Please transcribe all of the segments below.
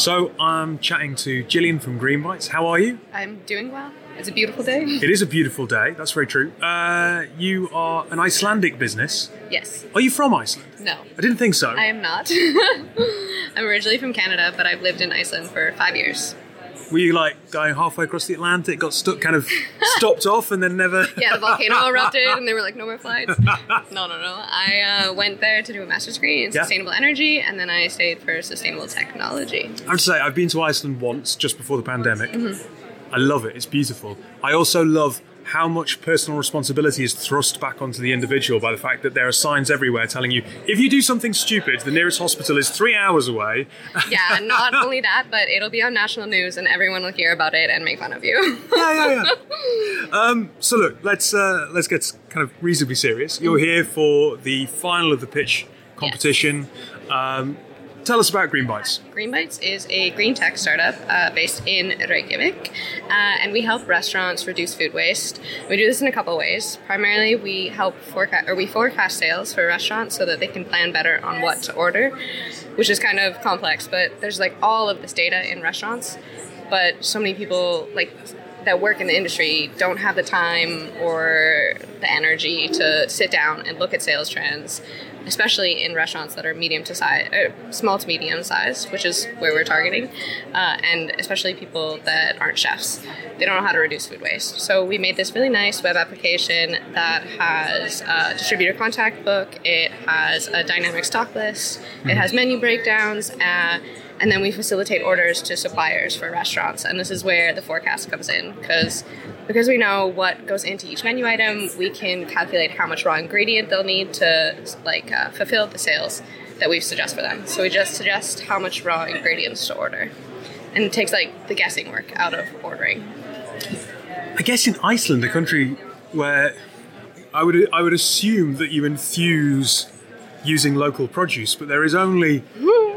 So I'm chatting to Gillian from Green Bites. How are you? I'm doing well. It's a beautiful day. It is a beautiful day. That's very true. Uh, you are an Icelandic business. Yes. Are you from Iceland? No. I didn't think so. I am not. I'm originally from Canada, but I've lived in Iceland for five years. Were you like going halfway across the Atlantic, got stuck, kind of stopped off, and then never? Yeah, the volcano erupted, and they were like, no more flights. No, no, no. I uh, went there to do a master's degree in Yeah. sustainable energy, and then I stayed for sustainable technology. I have to say, I've been to Iceland once, just before the pandemic. Mm-hmm. I love it. It's beautiful. I also love how much personal responsibility is thrust back onto the individual by the fact that there are signs everywhere telling you if you do something stupid, the nearest hospital is three hours away. Yeah, not only that, but it'll be on national news, and everyone will hear about it and make fun of you. yeah, yeah, yeah. um, so look, let's uh, let's get kind of reasonably serious. You're here for the final of the pitch competition. Um, tell us about Green Bites. Green Bites is a green tech startup uh, based in Reykjavik, uh, and we help restaurants reduce food waste. We do this in a couple ways. Primarily, we help forecast or we forecast sales for restaurants so that they can plan better on what to order, which is kind of complex. But there's like all of this data in restaurants, but so many people like that work in the industry don't have the time or the energy to sit down and look at sales trends especially in restaurants that are medium to size, uh, small to medium sized, which is where we're targeting, uh, and especially people that aren't chefs. They don't know how to reduce food waste. So we made this really nice web application that has a distributor contact book. It has a dynamic stock list. It has menu breakdowns. Uh, and then we facilitate orders to suppliers for restaurants. And this is where the forecast comes in because because we know what goes into each menu item we can calculate how much raw ingredient they'll need to like uh, fulfill the sales that we suggest for them. So we just suggest how much raw ingredients to order. And it takes like the guessing work out of ordering. I guess in Iceland, a country where I would I would assume that you infuse using local produce, but there is only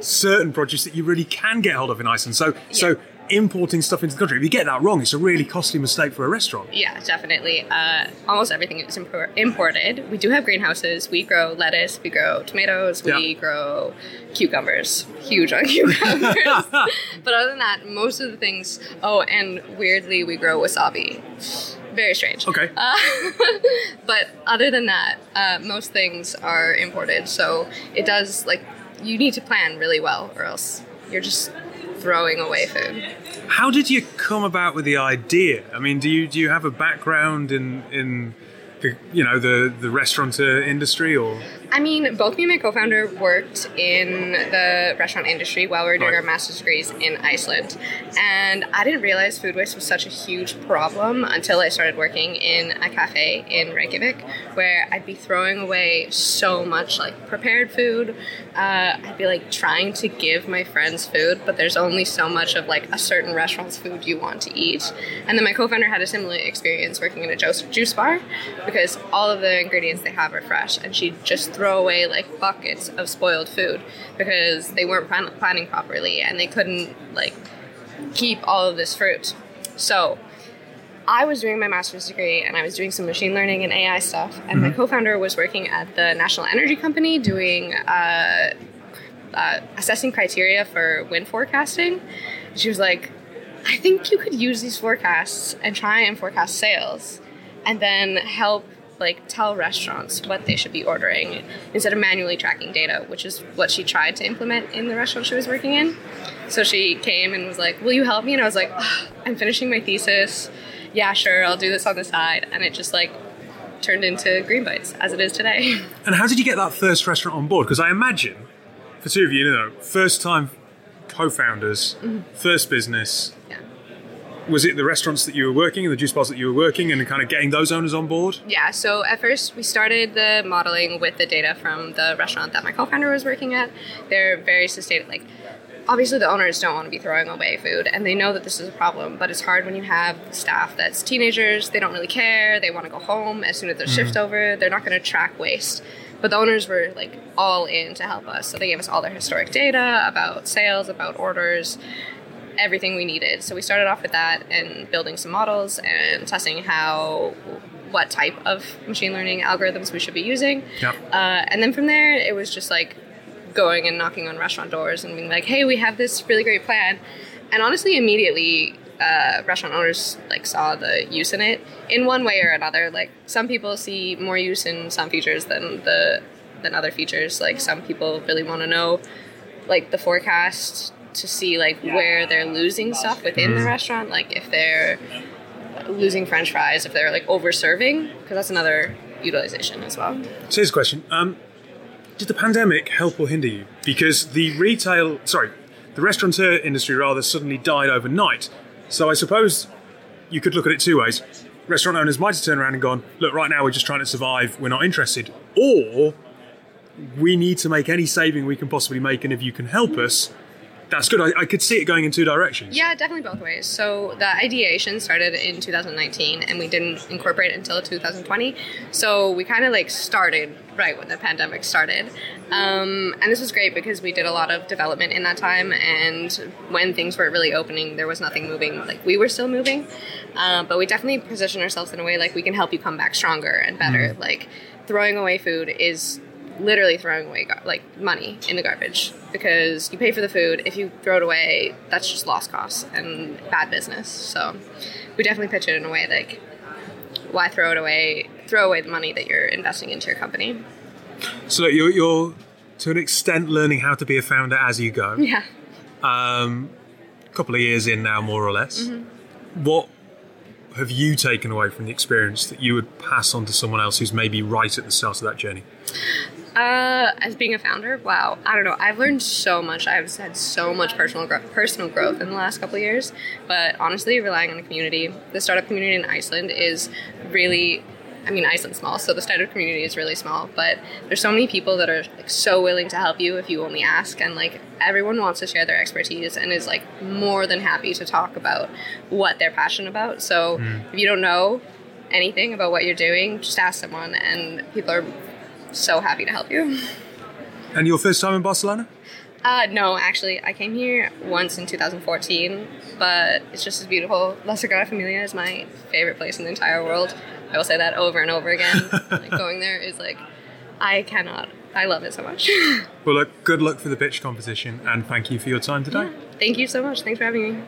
certain produce that you really can get hold of in Iceland. So so importing stuff into the country, if you get that wrong, it's a really costly mistake for a restaurant. Yeah, definitely. Uh, almost everything is impor- imported. We do have greenhouses. We grow lettuce. We grow tomatoes. We Yeah. grow cucumbers. Huge on cucumbers. but other than that, most of the things. Oh, and weirdly, we grow wasabi. Very strange. Okay. Uh, but other than that, uh, most things are imported. So it does like you need to plan really well, or else you're just throwing away food. How did you come about with the idea? I mean, do you do you have a background in in the you know the the restaurateur industry or I mean, both me and my co-founder worked in the restaurant industry while we were doing Right. our master's degrees in Iceland, and I didn't realize food waste was such a huge problem until I started working in a cafe in Reykjavik, where I'd be throwing away so much like prepared food. Uh, I'd be like trying to give my friends food, but there's only so much of like a certain restaurant's food you want to eat. And then my co-founder had a similar experience working in a juice, juice bar because all of the ingredients they have are fresh, and she'd just throw away like buckets of spoiled food because they weren't plan- planning properly and they couldn't like keep all of this fruit. So I was doing my master's degree and I was doing some machine learning and AI stuff, and my co-founder was working at the National Energy Company doing uh, uh, assessing criteria for wind forecasting. She was like, "I think you could use these forecasts and try and forecast sales, and then help." Like tell restaurants what they should be ordering instead of manually tracking data, which is what she tried to implement in the restaurant she was working in. So she came and was like, "Will you help me?" And I was like, "Ugh, "I'm finishing my thesis. Yeah, sure, I'll do this on the side." And it just like turned into Green Bites as it is today. And how did you get that first restaurant on board? Because I imagine, for two of you, you know, first time co-founders, mm-hmm. first business. Was it the restaurants that you were working, the juice bars that you were working, and kind of getting those owners on board? Yeah, so at first we started the modeling with the data from the restaurant that my co-founder was working at. They're very sustainable. Like, obviously the owners don't want to be throwing away food, and they know that this is a problem. But it's hard when you have staff that's teenagers. They don't really care. They want to go home as soon as their shift's mm-hmm. over. They're not going to track waste. But the owners were like all in to help us. So they gave us all their historic data about sales, about orders, everything we needed. So we started off with that and building some models and testing how what type of machine learning algorithms we should be using. Yep. Uh, and then from there, it was just like going and knocking on restaurant doors and being like, "Hey, we have this really great plan," and honestly, immediately. Uh, restaurant owners like saw the use in it in one way or another. Like some people see more use in some features than the than other features. Like some people really want to know like the forecast to see like where they're losing stuff within the restaurant. Like if they're losing French fries, if they're like over serving, because that's another utilization as well. So here's a question: um, Did the pandemic help or hinder you? Because the retail, sorry, the restaurateur industry rather suddenly died overnight. So I suppose you could look at it two ways. Restaurant owners might have turned around and gone, "Look, right now we're just trying to survive. We're not interested," or we need to make any saving we can possibly make, and if you can help us, that's good. I, I could see it going in two directions. Yeah, definitely both ways. So the ideation started in 2019, and we didn't incorporate it until 2020. So we kind of like started right when the pandemic started, um, and this was great because we did a lot of development in that time. And when things weren't really opening, there was nothing moving. Like we were still moving, uh, but we definitely positioned ourselves in a way like we can help you come back stronger and better. Like throwing away food is literally throwing away gar- like money in the garbage because you pay for the food. If you throw it away, that's just lost costs and bad business. So we definitely pitch it in a way like why throw it away? Throw away the money that you're investing into your company. So you're, you're to an extent learning how to be a founder as you go. Yeah. Um, a couple of years in now, more or less. Mm-hmm. What have you taken away from the experience that you would pass on to someone else who's maybe right at the start of that journey? Uh, as being a founder, wow, I don't know. I've learned so much. I've had so much personal gro- personal growth in the last couple of years. But honestly, relying on the community, the startup community in Iceland is really. I mean, Iceland's small, so the startup community is really small. But there's so many people that are like so willing to help you if you only ask, and like everyone wants to share their expertise and is like more than happy to talk about what they're passionate about. So if you don't know anything about what you're doing, just ask someone, and people are so happy to help you. And your first time in Barcelona? Uh, no, actually, I came here once in 2014, but it's just as beautiful. La Sagrada Familia is my favorite place in the entire world. I will say that over and over again. like, going there is like, I cannot. I love it so much. Well, look, good luck for the pitch competition and thank you for your time today. Thank you so much. Thanks for having me.